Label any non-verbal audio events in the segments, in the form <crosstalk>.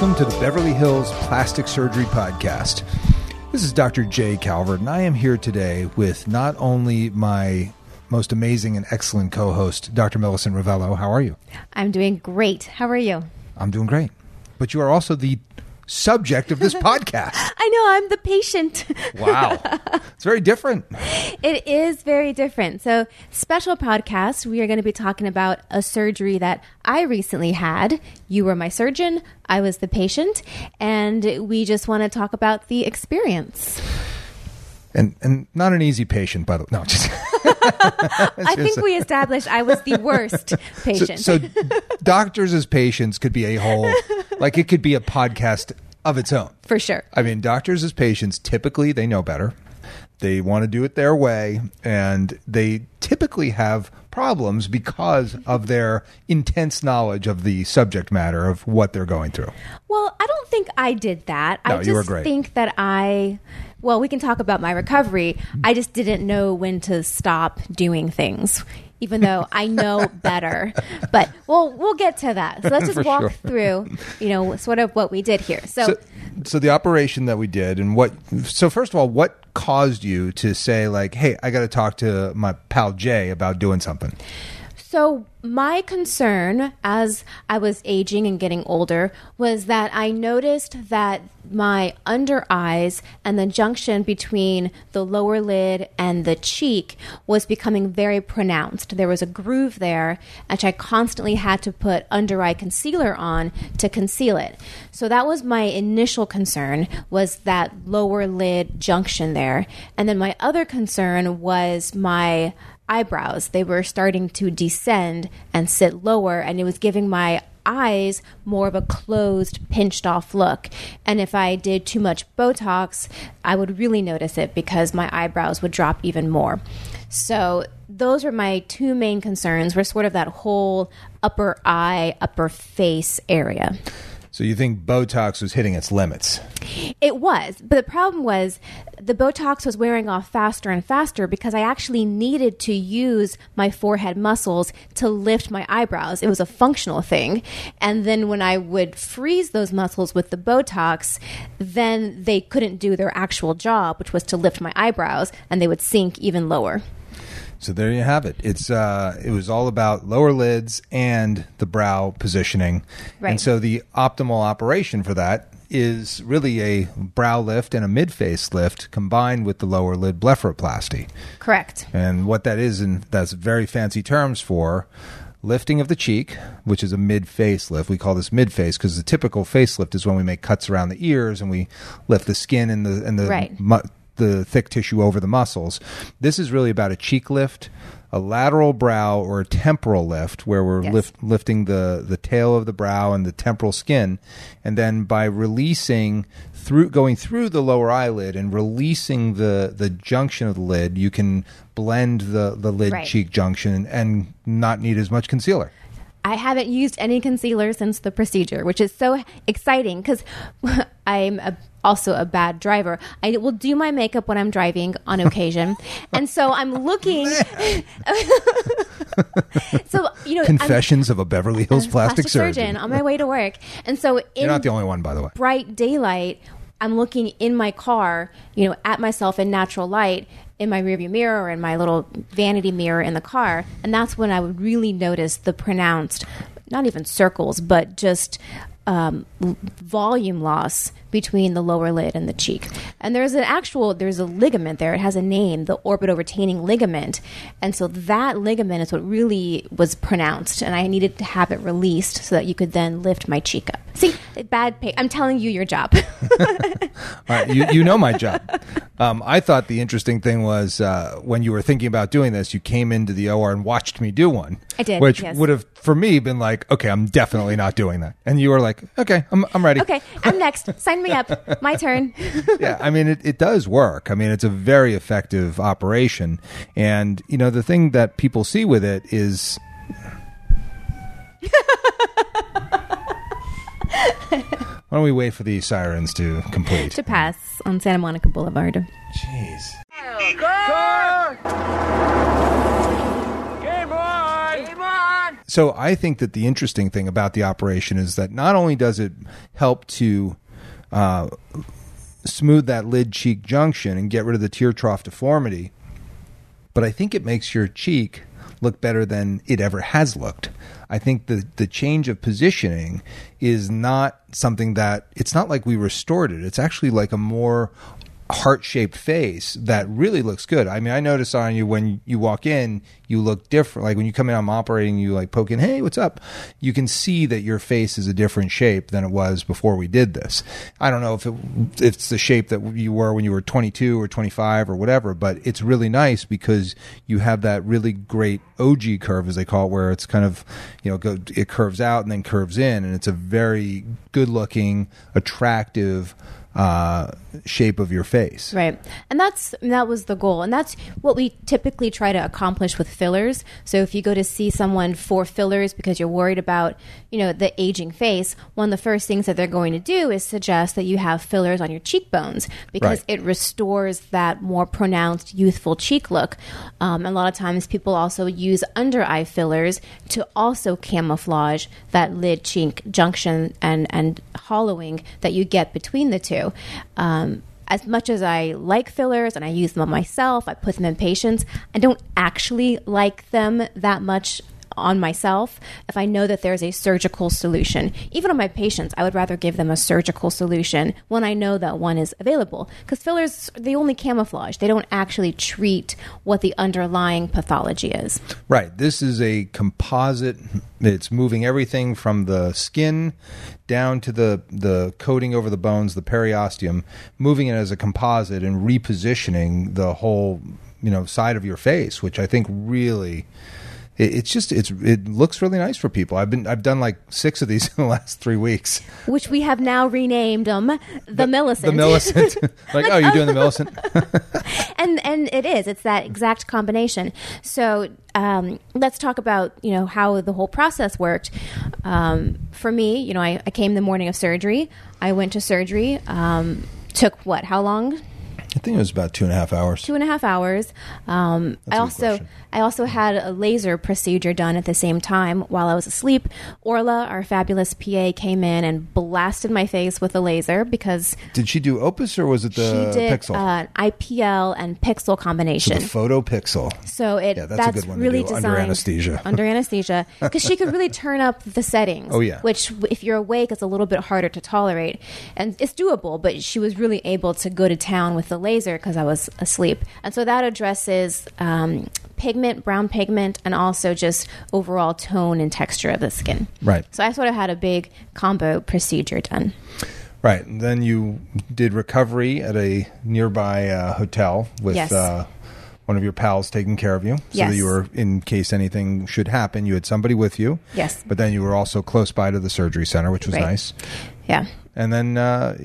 Welcome to the Beverly Hills Plastic Surgery Podcast. This is Dr. Jay Calvert, and I am here today with not only my most amazing and excellent co host, Dr. Millicent Rovelo. How are you? I'm doing great. How are you? I'm doing great. But you are also the subject of this <laughs> podcast. I know, I'm the patient. <laughs> Wow. It's very different. it is very different. So, special podcast, we are going to be talking about a surgery that I recently had. You were my surgeon, I was the patient, and we just want to talk about the experience. And and not an easy patient, by the way. No, just <laughs> <laughs> I think we established I was the worst patient. so, so doctors as patients could be a whole like it could be a podcast of its own. For sure. I mean, doctors as patients typically they know better. They want to do it their way and they typically have problems because of their intense knowledge of the subject matter of what they're going through. Well, I don't think I did that. No, I just you were great. think that I well, we can talk about my recovery. Mm-hmm. I just didn't know when to stop doing things. Even though I know better, but we'll we'll get to that. So let's <laughs> just walk sure. through, you know, sort of what we did here. So, So, so the operation that we did and what so first of all, what caused you to say like, "Hey, I got to talk to my pal Jay about doing something." So, my concern as I was aging and getting older was that I noticed that my under eyes and the junction between the lower lid and the cheek was becoming very pronounced. There was a groove there, and I constantly had to put under eye concealer on to conceal it. So that was my initial concern was that lower lid junction there. And then my other concern was my eyebrows. They were starting to descend and sit lower, and it was giving my eyes more of a closed, pinched off look. And if I did too much Botox, I would really notice it because my eyebrows would drop even more. So those were my two main concerns were sort of that whole upper eye, upper face area. So you think Botox was hitting its limits? It was, but the problem was the Botox was wearing off faster and faster because I actually needed to use my forehead muscles to lift my eyebrows. It was a functional thing. And then when I would freeze those muscles with the Botox, then they couldn't do their actual job, which was to lift my eyebrows, and they would sink even lower. So there you have it. It's uh, it was all about lower lids and the brow positioning, Right. and so the optimal operation for that is really a brow lift and a mid face lift combined with the lower lid blepharoplasty. Correct. And what that is, and that's very fancy terms for lifting of the cheek, which is a mid face lift. We call this mid face because the typical facelift is when we make cuts around the ears and we lift the skin and the and the Right. mu- the thick tissue over the muscles. This is really about a cheek lift, a lateral brow or a temporal lift where we're Yes. lift, lifting the the tail of the brow and the temporal skin and then by releasing through going through the lower eyelid and releasing the the junction of the lid, you can blend the the lid Right. cheek junction and not need as much concealer. I haven't used any concealer since the procedure, which is so exciting because <laughs> I'm a, also a bad driver. I will do my makeup when I'm driving on occasion, <laughs> and so I'm looking. <laughs> so you know, I'm Confessions of a Beverly Hills a plastic, surgeon. on my way to work, and so in You're not the only one, by the way. bright daylight, I'm looking in my car, you know, at myself in natural light in my rearview mirror or in my little vanity mirror in the car, and that's when I would really notice the pronounced, not even circles, but just um, volume loss between the lower lid and the cheek. And there's an actual there's a ligament there. It has a name, the orbitoretaining ligament. And so that ligament is what really was pronounced and I needed to have it released so that you could then lift my cheek up. See, bad pay. I'm telling you your job. <laughs> All right, you, you know my job. Um, I thought the interesting thing was uh, when you were thinking about doing this, you came into the OR and watched me do one. I did, which yes. would have for me been like, okay, I'm definitely not doing that. And you were like, okay, I'm I'm ready. okay, I'm next. Sign me up. My turn. <laughs> yeah, I mean, it, it does work. I mean, it's a very effective operation. And, you know, the thing that people see with it is. <laughs> Why don't we wait for the sirens to complete? to pass on Santa Monica Boulevard. Jeez. Game on! Game on! So I think that the interesting thing about the operation is that not only does it help to uh, smooth that lid cheek junction and get rid of the tear trough deformity, but I think it makes your cheek look better than it ever has looked. I think the the change of positioning is not something that it's not like we restored it. It's actually like a more heart shaped face that really looks good. I mean, I notice on you when you walk in, you look different. Like when you come in, I'm operating, you like poke in, hey, what's up? You can see that your face is a different shape than it was before we did this. I don't know if, it, if it's the shape that you were when you were 22 or 25 or whatever, but it's really nice because you have that really great ogee curve, as they call it, where it's kind of, you know, go, it curves out and then curves in, and it's a very good looking, attractive, uh, shape of your face. Right. And that's that was the goal. And that's what we typically try to accomplish with fillers. So if you go to see someone for fillers because you're worried about, you know, the aging face, one of the first things that they're going to do is suggest that you have fillers on your cheekbones because Right. it restores that more pronounced youthful cheek look. Um, a lot of times people also use under eye fillers to also camouflage that lid cheek junction and, and hollowing that you get between the two. Um, as much as I like fillers and I use them on myself, I put them in patients, I don't actually like them that much on myself if I know that there's a surgical solution. Even on my patients, I would rather give them a surgical solution when I know that one is available. Because fillers, they only camouflage, they don't actually treat what the underlying pathology is. Right. This is a composite. It's moving everything from the skin down to the the coating over the bones, the periosteum, moving it as a composite and repositioning the whole you know side of your face, which I think really. It- It's just it's it looks really nice for people. I've been I've done like six of these <laughs> in the last three weeks. Which we have now renamed them the, Millicent. The Millicent, <laughs> like oh, you're doing the Millicent. <laughs> and and it is it's that exact combination so um, let's talk about you know how the whole process worked um, for me you know I, I came the morning of surgery i went to surgery um, took what how long I think it was about two and a half hours. two and a half hours. Um, I also question. I also had a laser procedure done at the same time while I was asleep. Orla, our fabulous PA, came in and blasted my face with a laser because Did she do Opus or was it the she did Pixel? uh, IPL and Pixel combination. the Photo Pixel. So it Yeah, that's a that's, good one to really do under anesthesia. <laughs> under anesthesia because she could really turn up the settings. Oh, yeah. which if you're awake, it's a little bit harder to tolerate, and it's doable. But she was really able to go to town with the laser because I was asleep, and so that addresses um, pigment, brown pigment, and also just overall tone and texture of the skin. Right. So I sort of had a big combo procedure done. Right. And then you did recovery at a nearby uh, hotel with Yes. uh, one of your pals taking care of you. So Yes. that you were, in case anything should happen, you had somebody with you. Yes. But then you were also close by to the surgery center, which was Right. nice. Yeah. And then uh,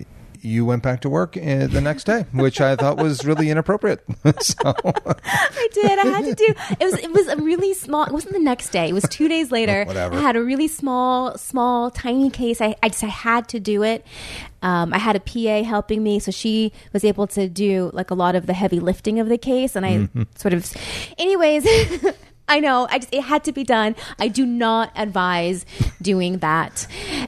you went back to work uh, the next day, which I thought was really inappropriate. <laughs> so, <laughs> I did. I had to do. It was. It was a really small. It wasn't the next day. It was two days later. <laughs> Whatever. I had a really small, small, tiny case. I, I just I had to do it. Um, I had a PA helping me, so she was able to do like a lot of the heavy lifting of the case, and I Mm-hmm. sort of. Anyways. I know. I just it had to be done. I do not advise doing that.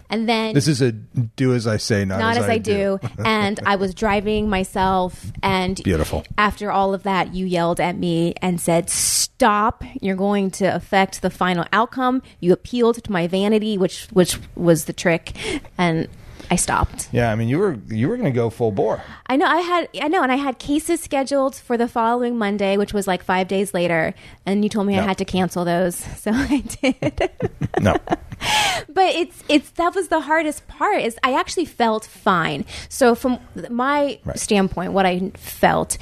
And then this is a do as I say, not, not as, I, do. <laughs> and I was driving myself, and Beautiful. After all of that, you yelled at me and said, "Stop! You're going to affect the final outcome." You appealed to my vanity, which which was the trick, and I stopped. Yeah, I mean, you were you were going to go full bore. I know I had I know, and I had cases scheduled for the following Monday, which was like five days later, and you told me I had to cancel those, <laughs> so I did. <laughs> No. but it's it's that was the hardest part is i actually felt fine so from my Right. standpoint what i felt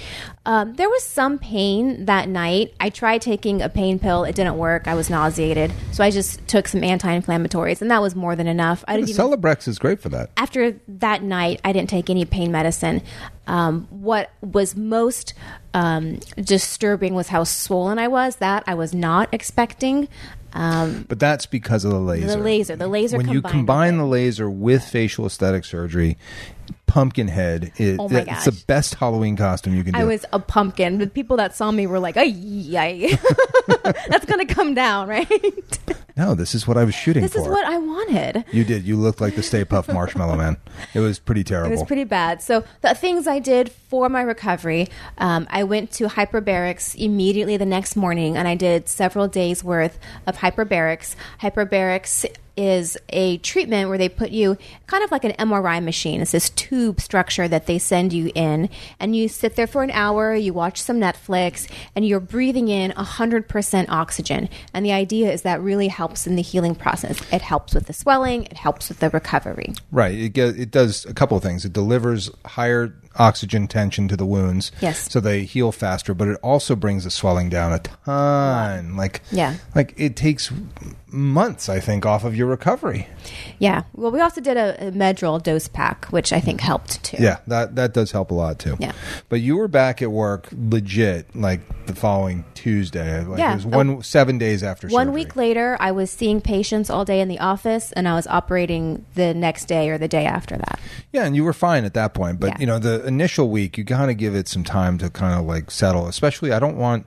um, there was some pain that night i tried taking a pain pill it didn't work i was nauseated so i just took some anti-inflammatories and that was more than enough i didn't even Celebrex is great for that. after that night, I didn't take any pain medicine. Um, what was most um, disturbing was how swollen I was. That I was not expecting. Um, But that's because of the laser. the laser, the laser. when you combine the laser with facial aesthetic surgery, Pumpkinhead is Oh it's the best Halloween costume you can do. I was a pumpkin. The people that saw me were like, "Ay, <laughs> that's gonna come down, right?" <laughs> no, this is what I was shooting This for. is what I wanted. you did. You looked like the Stay <laughs> Puft Marshmallow Man. It was pretty terrible. It was pretty bad. So the things I did for my recovery, um, I went to hyperbarics immediately the next morning, and I did several days worth of hyperbarics. Hyperbarics is a treatment where they put you kind of like an MRI machine. It's this tube structure that they send you in, and you sit there for an hour, you watch some Netflix, and you're breathing in 100% oxygen. And the idea is that really helps in the healing process. It helps with the swelling, it helps with the recovery. Right. It get, it does a couple of things. It delivers higher oxygen tension to the wounds, Yes. so they heal faster. But it also brings the swelling down a ton. Like Yeah. like it takes months, I think, off of your recovery. Yeah. Well, we also did a, a Medrol dose pack, which I think helped too. Yeah, that that does help a lot too. Yeah. But you were back at work legit like the following Tuesday. Like Yeah. It was one seven days after One surgery. week later, I was seeing patients all day in the office, and I was operating the next day or the day after that. Yeah, and you were fine at that point. But Yeah. you know, the initial week, you kind of give it some time to kind of like settle. Especially, I don't want,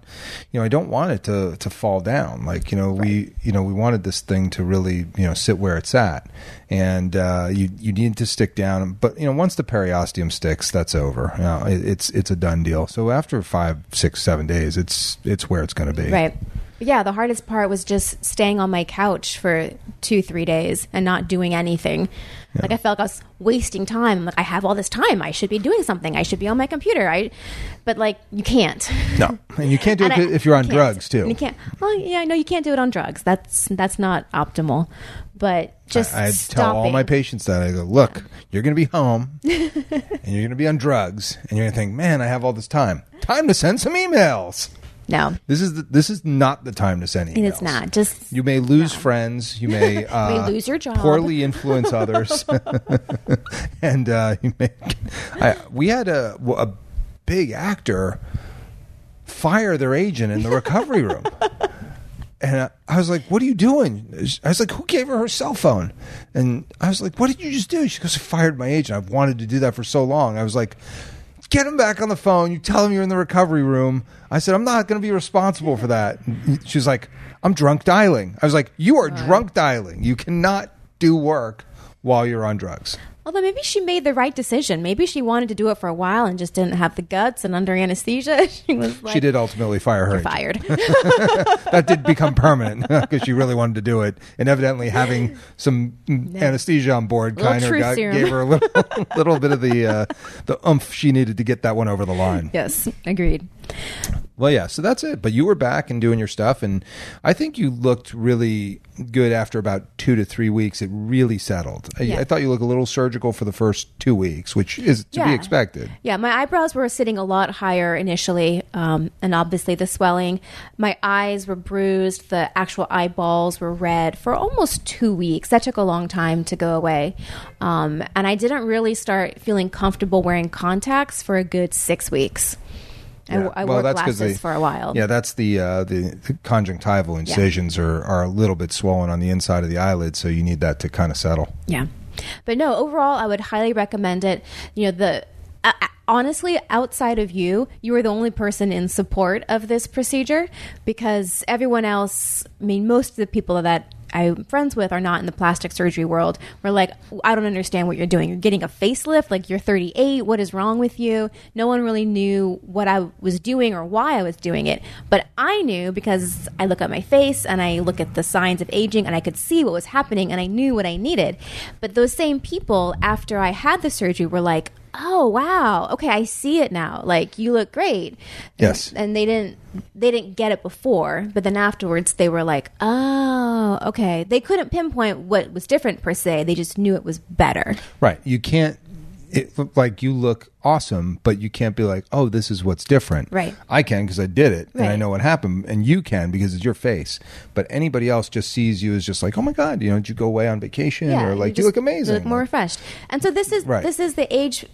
you know, I don't want it to to fall down. Like you know, we you know we wanted this thing to really you know sit where it's at, and uh, you you need to stick down. But you know, once the periosteum sticks, that's over. You know, it, it's it's a done deal. So after five, six, seven days, it's it's where it's going to be. Right. Yeah, the hardest part was just staying on my couch for two, three days and not doing anything. Like I felt like I was wasting time. Like I have all this time. I should be doing something. I should be on my computer. I, but like you can't. No, <laughs> and you can't do it I- if you're on drugs too. And you can't. Well, yeah, I know you can't do it on drugs. That's that's not optimal. But just I, I tell all my patients that I go, look, you're going to be home <laughs> and you're going to be on drugs, and you're going to think, man, I have all this time. Time to send some emails. No, This is the, this is not the time to send emails. it's not. Just You may lose friends. You <laughs> may, uh, lose your job. Poorly influence others, <laughs> and uh, you may. I, we had a a big actor fire their agent in the recovery room. <laughs> And I was like, "What are you doing?" I was like, "Who gave her her cell phone?" And I was like, "What did you just do?" She goes, "I fired my agent. I've wanted to do that for so long." I was like, "Get him back on the phone. You tell him you're in the recovery room." I said, "I'm not going to be responsible for that." <laughs> She's like, "I'm drunk dialing." I was like, "You are drunk dialing. You cannot do work while you're on drugs." Although maybe she made the right decision. Maybe she wanted to do it for a while and just didn't have the guts. And under anesthesia, <laughs> she was like, she did ultimately fire her. "You're fired." <laughs> <laughs> that did become permanent because she really wanted to do it, and evidently having some anesthesia on board Little kind of got, gave her a little, little bit of the uh, the oomph she needed to get that one over the line. yes, agreed. Well, yeah, so that's it. But you were back and doing your stuff, and I think you looked really good after about two to three weeks. It really settled. I, Yeah. I thought you looked a little surgical for the first two weeks, which is to be expected. Yeah, my eyebrows were sitting a lot higher initially, um, and obviously the swelling. My eyes were bruised. The actual eyeballs were red for almost two weeks. That took a long time to go away, um, and I didn't really start feeling comfortable wearing contacts for a good six weeks. I, Yeah. I Well, wore glasses for a while. Yeah, that's the uh, the, the conjunctival incisions are, are a little bit swollen on the inside of the eyelid, so you need that to kind of settle. Yeah. But no, overall, I would highly recommend it. You know, the uh, uh, honestly, outside of you, you are the only person in support of this procedure because everyone else, I mean, most of the people that I'm friends with are not in the plastic surgery world. We're like, I don't understand what you're doing. You're getting a facelift, like you're 38. What is wrong with you? No one really knew what I was doing or why I was doing it. But I knew because I look at my face and I look at the signs of aging and I could see what was happening and I knew what I needed. But those same people, after I had the surgery, were like, oh wow okay i see it now like you look great Yes. and they didn't they didn't get it before but then afterwards they were like oh okay they couldn't pinpoint what was different per se they just knew it was better Right. You can't. It, like you look awesome, but you can't be like, "Oh, this is what's different." Right. I can because I did it, and I know what happened, and you can because it's your face. But anybody else just sees you as just like, "Oh my god, you know, did you go away on vacation?" or like, "You just look amazing." look more refreshed and so this is Right. this is the age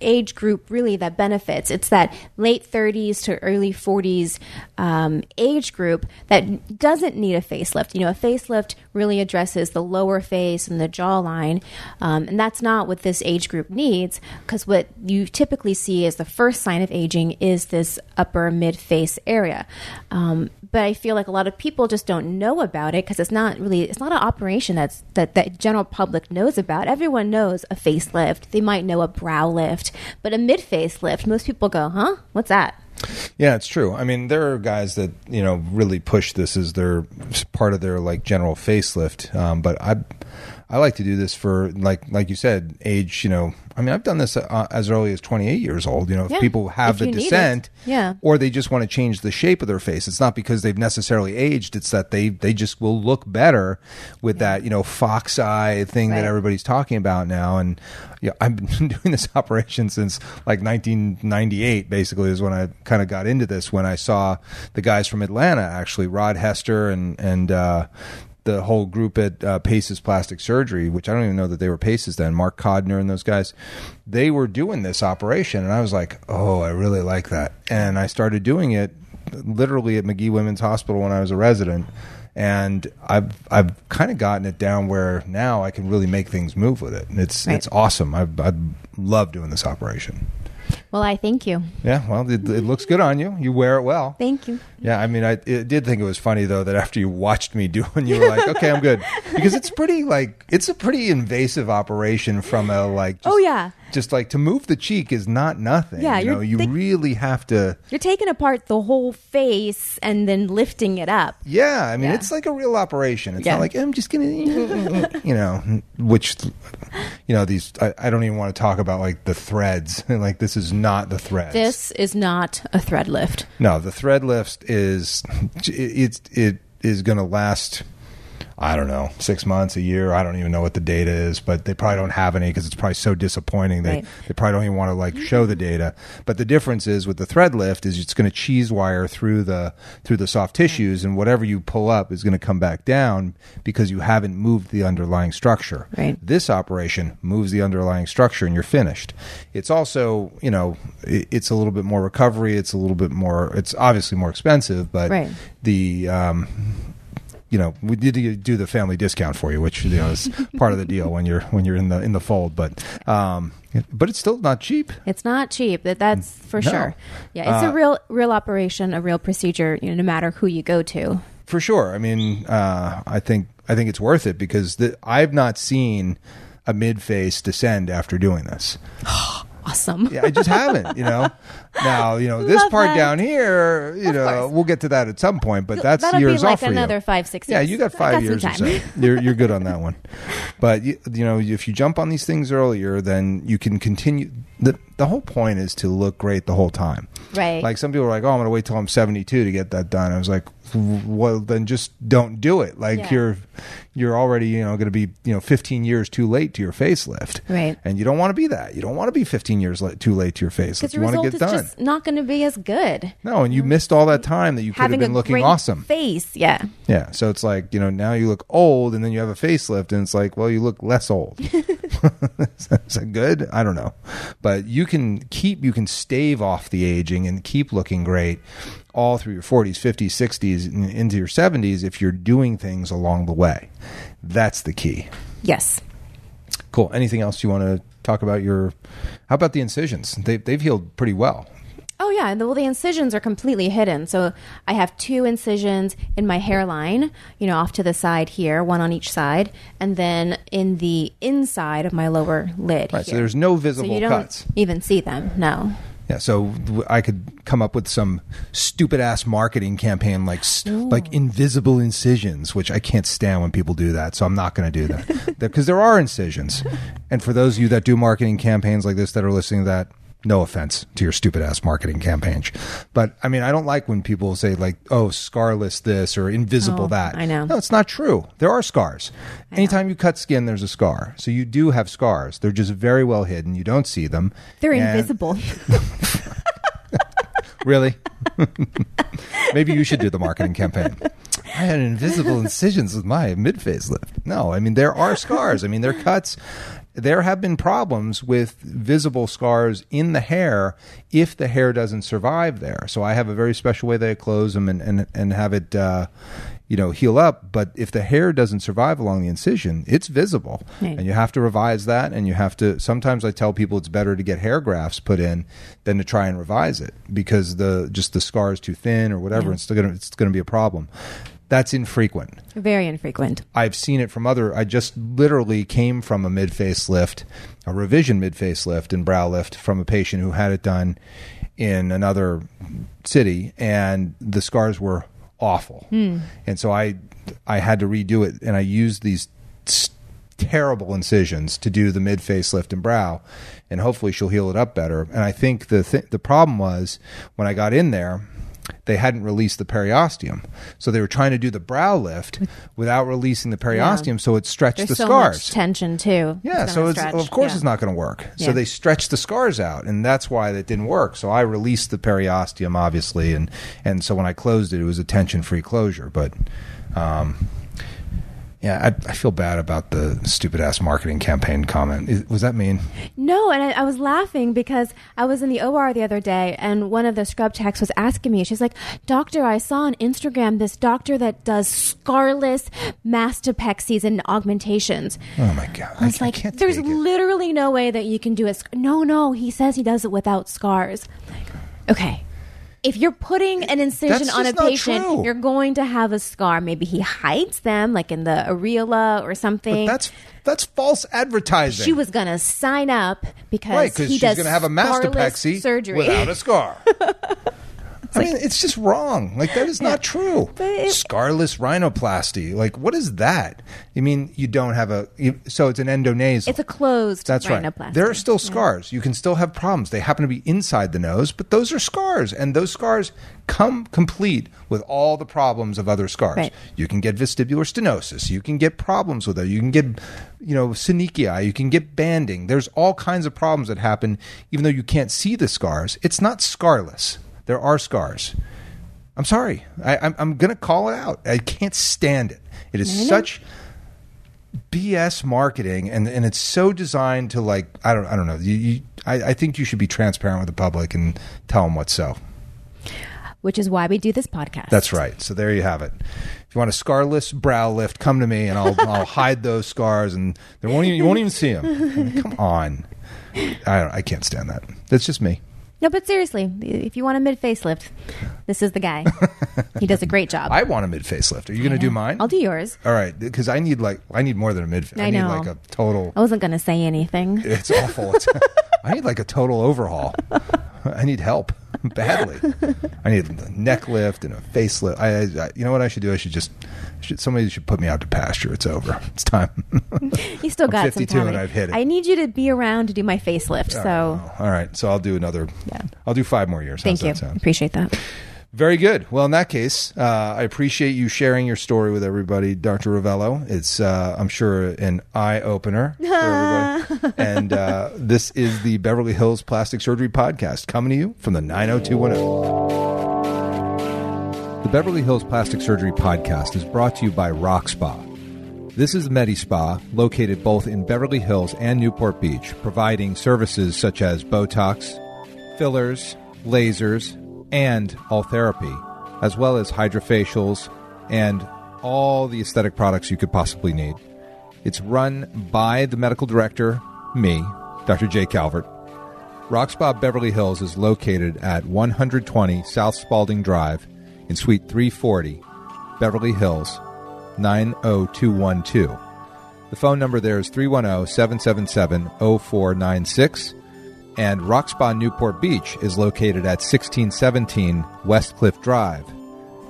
age group really that benefits it's that late 30s to early 40s um, age group that doesn't need a facelift you know a facelift really addresses the lower face and the jawline um, and that's not what this age group needs because what you typically see as the first sign of aging is this upper mid face area. Um, but I feel like a lot of people just don't know about it because it's not really it's not an operation that's that that general public knows about. Everyone knows a facelift. They might know a brow lift, but a mid face lift, most people go, "Huh? What's that?" Yeah, it's true. I mean, there are guys that you know really push this as their part of their like general facelift. Um, but I, I like to do this for like like you said, age. You know, I mean, I've done this uh, as early as 28 years old. You know, if Yeah, people have if the you need it. descent, Yeah. or they just want to change the shape of their face. It's not because they've necessarily aged. It's that they they just will look better with that you know fox eye thing that everybody's talking about now. And yeah, <laughs> I've been doing this operation since like 1998. Basically, is when I kind of got into this. When I saw the guys from Atlanta, actually, Rod Hester and and. uh the whole group at uh, Paces Plastic Surgery, which I don't even know that they were Paces then, Mark Codner and those guys, they were doing this operation. And I was like, oh, I really like that. And I started doing it literally at Magee Women's Hospital when I was a resident. And I've I've kind of gotten it down where now I can really make things move with it. And it's Right. it's awesome. I I love doing this operation. Well, I thank you. Yeah, well, it, it looks good on you. You wear it well. Thank you. Yeah, I mean, I did think it was funny though that after you watched me do it, you were like, "Okay, I'm good," <laughs> because it's pretty like it's a pretty invasive operation from a like. Oh, just, Oh, yeah. Just like to move the cheek is not nothing. Yeah, you know, you really have to. You're taking apart the whole face and then lifting it up. Yeah, I mean, Yeah. it's like a real operation. It's Yeah. not like I'm just gonna, <laughs> you know, which, you know, these. I, I don't even want to talk about like the threads. <laughs> like this is not the threads. This is not a thread lift. No, the thread lift is it it is going to last. I don't know, six months, a year. I don't even know what the data is, but they probably don't have any because it's probably so disappointing. They Right. they probably don't even want to like show the data. But the difference is with the thread lift is it's going to cheese wire through the through the soft tissues, and whatever you pull up is going to come back down because you haven't moved the underlying structure. Right. This operation moves the underlying structure, and you're finished. It's also you know it, it's a little bit more recovery. It's a little bit more. It's obviously more expensive, but Right. the um, you know we did do the family discount for you, which you know is <laughs> part of the deal when you're when you're in the in the fold. But um, but it's still not cheap. It's not cheap. That that's for No. sure. Yeah, it's Uh, a real real operation, a real procedure. You know, no matter who you go to. For sure. I mean, uh, I think I think it's worth it because the, I've not seen a mid face descend after doing this. <gasps> <laughs> Awesome. Yeah, I just haven't. You know. <laughs> Now you know this Love part that. down here. You Of know, course. we'll get to that at some point. But that's That'll years be like off for you. another five, six Yeah, years. you got I five years or so. time. You're you're good on that <laughs> one. But you, you know, if you jump on these things earlier, then you can continue. The The whole point is to look great the whole time. Right. Like some people are like, "Oh, I'm going to wait till I'm 72 to get that done." I was like, "Well, then just don't do it. Like Yeah. you're you're already you know going to be you know 15 years too late to your facelift, Right. And you don't want to be that. You don't want to be 15 years late, too late to your facelift. Because You want to get is done. just not going to be as good. no, and you mm-hmm. missed all that time that you could have been looking awesome. face, yeah. Yeah, so it's like you know now you look old, and then you have a facelift, and it's like, well, you look less old. <laughs> <laughs> Is that good? I don't know, but you can keep you can stave off the aging and keep looking great all through your 40s, 50s, 60s, and into your 70s if you're doing things along the way. That's the key. Yes. Cool. Anything else you want to talk about? Your how about the incisions? They they've healed pretty well. Oh yeah, and the, well the incisions are completely hidden. So I have two incisions in my hairline, you know, off to the side here, one on each side, and then in the inside of my lower lid. Right. So there's no visible So you don't cuts. even see them. No. Yeah, so I could come up with some stupid ass marketing campaign like like invisible incisions, which I can't stand when people do that. So I'm not going to do that <laughs> because there are incisions. And for those of you that do marketing campaigns like this that are listening to that, no offense to your stupid ass marketing campaigns, but I mean I don't like when people say like, "Oh, scarless this" or "invisible Oh, that." I know. No, it's not true. There are scars. Anytime you cut skin, there's a scar. So you do have scars. They're just very well hidden. You don't see them. They're And- invisible. <laughs> <laughs> Really? <laughs> Maybe you should do the marketing campaign. I had invisible incisions with my mid facelift. No, I mean there are scars. I mean they're cuts, there have been problems with visible scars in the hair if the hair doesn't survive there. So I have a very special way that I close them and and, and have it. Uh, you know, heal up, but if the hair doesn't survive along the incision, it's visible, Right. and you have to revise that. And you have to. Sometimes I tell people it's better to get hair grafts put in than to try and revise it because the just the scar is too thin or whatever. Yeah. It's still gonna it's going to be a problem. That's infrequent. Very infrequent. I've seen it from other. I just literally came from a mid facelift, a revision mid facelift and brow lift from a patient who had it done in another city, and the scars were awful. Hmm. And so I, I had to redo it, and I used these terrible incisions to do the mid facelift and brow, and hopefully she'll heal it up better. And I think the th- the problem was when I got in there they hadn't released the periosteum. So they were trying to do the brow lift without releasing the periosteum, so it stretched There's the so scars. tension too. yeah, It's so it's, of course Yeah. it's not going to work. So Yeah. they stretched the scars out, and that's why that didn't work. So I released the periosteum, obviously, and and so when I closed it, it was a tension-free closure. But um, yeah, I, I feel bad about the stupid ass marketing campaign comment. Is, was that mean? No, and I, I was laughing because I was in the OR the other day, and one of the scrub techs was asking me. She's like, "Doctor, I saw on Instagram this doctor that does scarless mastopexies and augmentations." Oh my god! I was like, can't "There's literally no way that you can do it. sc- no, no." He says he does it without scars. Oh like, okay. If you're putting an incision on a patient, true. you're going to have a scar. Maybe he hides them, like in the areola or something. But that's that's false advertising. she was going to sign up because right he she's does going to have a mastopexy surgery without a scar. <laughs> I mean, it's just wrong. Like that is not true. It- Scarless rhinoplasty. Like what is that? You mean you don't have a? You, so it's an endonasal. It's a closed That's right. There are still scars. You can still have problems. They happen to be inside the nose, but those are scars, and those scars come complete with all the problems of other scars. Right. You can get vestibular stenosis. You can get problems with it. You can get, you know, synechia. You can get banding. There's all kinds of problems that happen, even though you can't see the scars. It's not scarless. There are scars. I'm sorry. I, I'm, I'm going to call it out. I can't stand it. It is know. such BS marketing, and and it's so designed to like I don't I don't know. You, you I, I think you should be transparent with the public and tell them what's so. which is why we do this podcast. That's right. So there you have it. If you want a scarless brow lift, come to me, and I'll <laughs> I'll hide those scars, and there won't even, you won't even see them. come on. I don't. I can't stand that. That's just me. No, but seriously, if you want a mid facelift, this is the guy. <laughs> he does a great job. I want a mid facelift. Are you going to do mine? I'll do yours. All right, because I need like I need more than a mid. I need know. like a total. I wasn't going to say anything. It's awful. It's, <laughs> I need like a total overhaul. <laughs> I need help <laughs> badly. I need a neck lift and a facelift. I, I, you know what I should do? I should just should, somebody should put me out to pasture. It's over. <laughs> It's time. You still got 52 some time. and I've hit it. I need you to be around to do my facelift. So all right, so I'll do another. Yeah. I'll do five more years. thank How's you. Appreciate that. Very good. Well, in that case, uh, I appreciate you sharing your story with everybody, Dr. Rovelo. It's, uh, I'm sure, an eye opener for everybody. <laughs> and uh, this is the Beverly Hills Plastic Surgery Podcast coming to you from the 90210. The Beverly Hills Plastic Surgery Podcast is brought to you by Rock Spa. This is Medi Spa, located both in Beverly Hills and Newport Beach, providing services such as Botox, fillers, lasers, and all therapy, as well as hydrofacials and all the aesthetic products you could possibly need. It's run by the medical director, me, Dr. Jay Calvert. Rock Spa Beverly Hills is located at 120 South Spalding Drive in Suite 340, Beverly Hills, 90212. The phone number there is 310 777 0496. And Rock Spa Newport Beach is located at 1617 Westcliff Drive,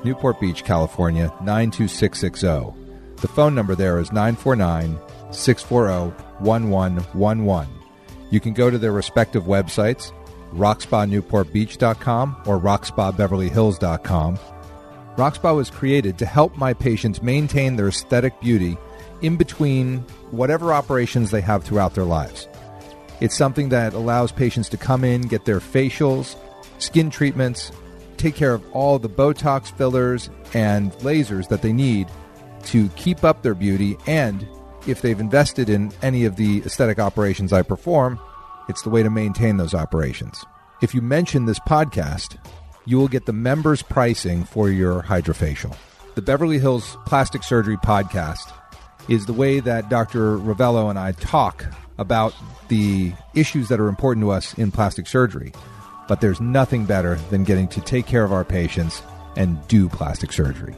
Newport Beach, California 92660. The phone number there is 949 640 1111. You can go to their respective websites, rockspanewportbeach.com or rockspabeverlyhills.com. Rockspa was created to help my patients maintain their aesthetic beauty in between whatever operations they have throughout their lives. It's something that allows patients to come in, get their facials, skin treatments, take care of all the Botox fillers and lasers that they need to keep up their beauty and if they've invested in any of the aesthetic operations I perform, it's the way to maintain those operations. If you mention this podcast, you will get the members' pricing for your hydrofacial. The Beverly Hills Plastic Surgery Podcast is the way that Dr. Rovelo and I talk about the issues that are important to us in plastic surgery. But there's nothing better than getting to take care of our patients and do plastic surgery.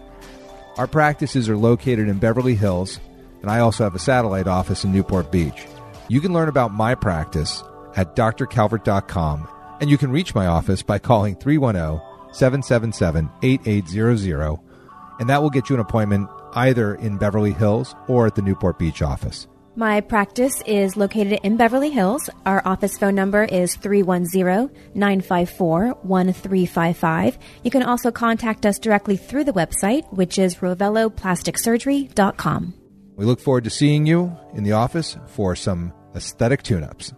Our practices are located in Beverly Hills, and I also have a satellite office in Newport Beach. You can learn about my practice at drcalvert.com, and you can reach my office by calling 310 777 8800, and that will get you an appointment either in Beverly Hills or at the Newport Beach office. My practice is located in Beverly Hills. Our office phone number is 310-954-1355. You can also contact us directly through the website, which is roveloplasticsurgery.com. We look forward to seeing you in the office for some aesthetic tune ups.